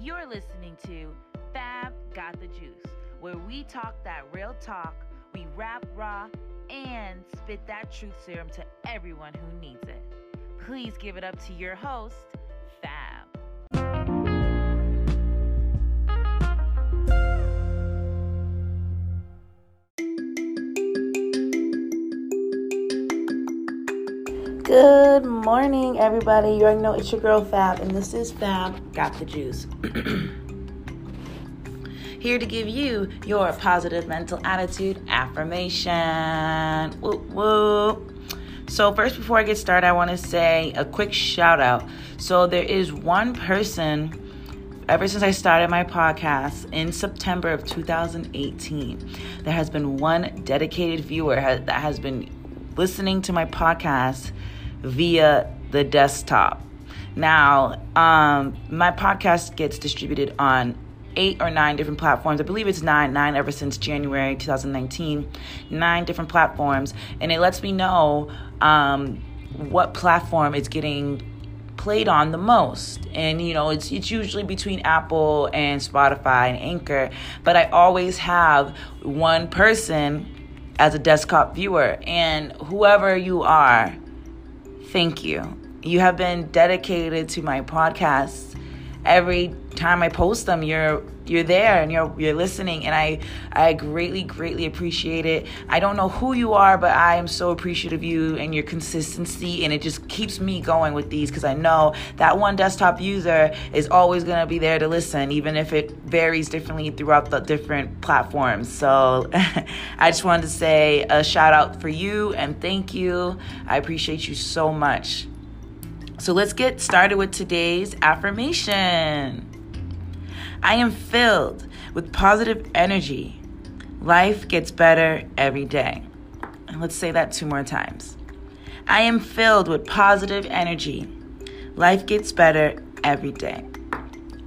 You're listening to Fab Got the Juice, where we talk that real talk, we rap raw, and spit that truth serum to everyone who needs it. Please give it up to your host, Good morning, everybody. You already know it's your girl Fab, and this is Fab Got the Juice. Here to give you your positive mental attitude affirmation. Whoop, whoop. So, first, before I get started, I want to say a quick shout out. So, there is one person ever since I started my podcast in September of 2018, there has been one dedicated viewer that has been listening to my podcast via the desktop. Now, um, my podcast gets distributed on eight or nine different platforms. I believe it's nine, nine ever since January 2019, nine different platforms. And it lets me know um, what platform it's getting played on the most. And you know, it's it's usually between Apple and Spotify and Anchor, but I always have one person as a desktop viewer and whoever you are, thank you. You have been dedicated to my podcasts. Every time I post them, you're you're there and you're you're listening and I I greatly greatly appreciate it. I don't know who you are, but I am so appreciative of you and your consistency and it just keeps me going with these cuz I know that one desktop user is always going to be there to listen even if it varies differently throughout the different platforms. So I just wanted to say a shout out for you and thank you. I appreciate you so much. So let's get started with today's affirmation. I am filled with positive energy. Life gets better every day. And let's say that two more times. I am filled with positive energy. Life gets better every day.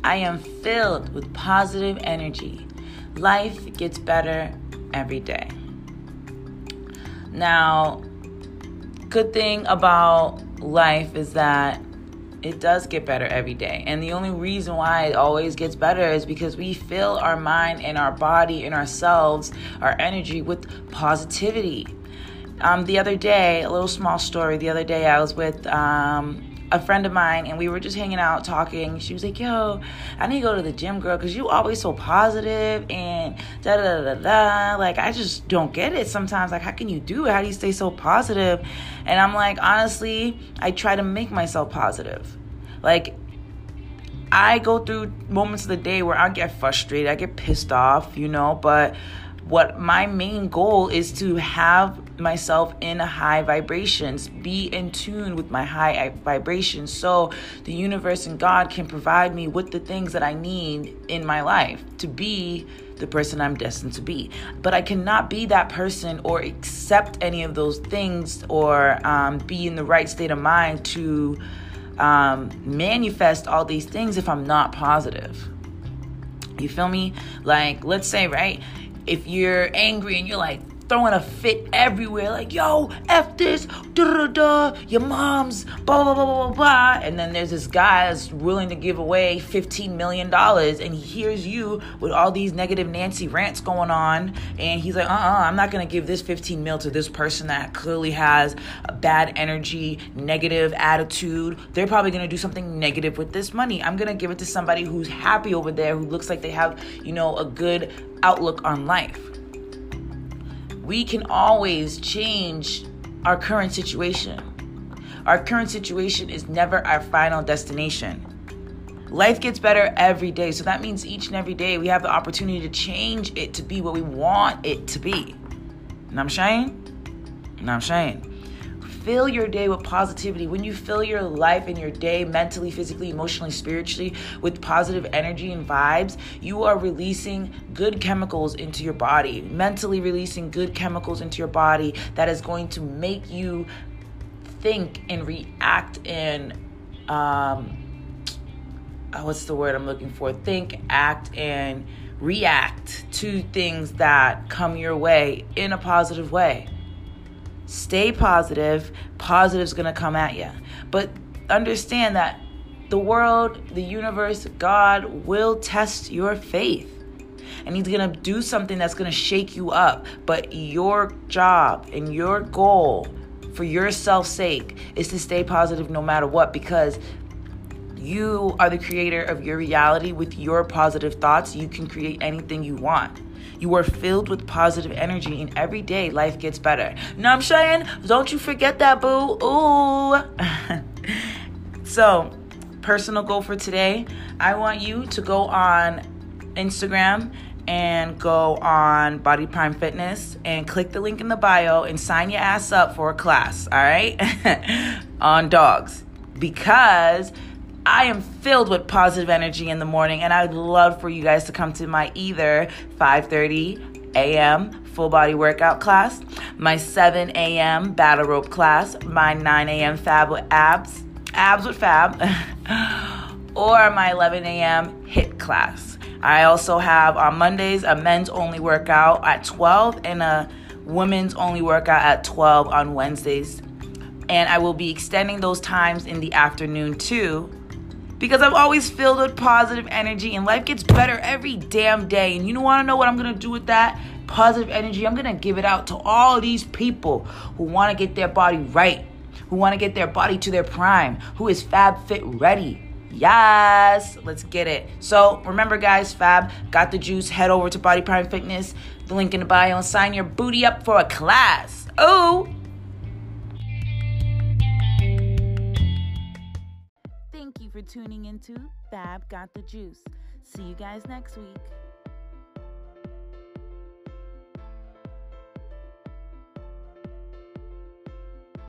I am filled with positive energy. Life gets better every day. Now, good thing about life is that it does get better every day. And the only reason why it always gets better is because we fill our mind and our body and ourselves, our energy with positivity. Um, the other day, a little small story. The other day, I was with um, a friend of mine and we were just hanging out talking. She was like, Yo, I need to go to the gym, girl, because you always so positive and da da da da. Like, I just don't get it sometimes. Like, how can you do it? How do you stay so positive? And I'm like, honestly, I try to make myself positive. Like, I go through moments of the day where I get frustrated, I get pissed off, you know, but what my main goal is to have myself in high vibrations be in tune with my high vibrations so the universe and god can provide me with the things that i need in my life to be the person i'm destined to be. But i cannot be that person or accept any of those things or um, be in the right state of mind to um, manifest all these things if i'm not positive. You feel me? Like let's say right if you're angry and you're like throwing a fit everywhere, like, yo, F this, da da da, your mom's, blah, blah, blah, blah, blah. And then there's this guy that's willing to give away $15 million and he hears you with all these negative Nancy rants going on. And he's like, uh uh-uh, uh, i am not to give this 15 mil to this person that clearly has a bad energy, negative attitude. They're probably to do something negative with this money. I'm to give it to somebody who's happy over there, who looks like they have, you know, a good outlook on life we can always change our current situation. Our current situation is never our final destination. Life gets better every day. So that means each and every day we have the opportunity to change it to be what we want it to be. And I'm saying? And I'm saying? Fill your day with positivity, when you fill your life and your day mentally, physically, emotionally, spiritually with positive energy and vibes, you are releasing good chemicals into your body, mentally releasing good chemicals into your body that is going to make you think and react and um uh, what's the word I'm looking for? Think, act, and react to things that come your way in a positive way. Stay positive. Positive's going to come at you. But understand that the world, the universe, God will test your faith. And he's gonna do something that's gonna shake you up. But your job and your goal for your self's sake is to stay positive no matter what because you are the creator of your reality with your positive thoughts. You can create anything you want. You are filled with positive energy, and every day life gets better. What I'm saying? Don't you forget that, boo. Ooh. so, personal goal for today I want you to go on Instagram and go on Body Prime Fitness and click the link in the bio and sign your ass up for a class, all right? on dogs. Because I am filled with positive energy in the morning and I'd love for you guys to come to my either 5:30 a.m. full body workout class, my 7 a.m. battle rope class, my 9 a.m. fab with abs, abs with fab, or my 11 a.m. HIIT class. I also have on Mondays a men's only workout at 12 and a women's only workout at 12 on Wednesdays. And I will be extending those times in the afternoon too because I'm always filled with positive energy and life gets better every damn day. And you don't want to know what I'm going to do with that? Positive energy. I'm going to give it out to all these people who want to get their body right, who want to get their body to their prime, who is Fab Fit ready. Yes, let's get it. So remember, guys, Fab got the juice. Head over to Body Prime Fitness, the link in the bio, and sign your booty up for a class. Oh! Thank you for tuning into Fab Got the Juice. See you guys next week.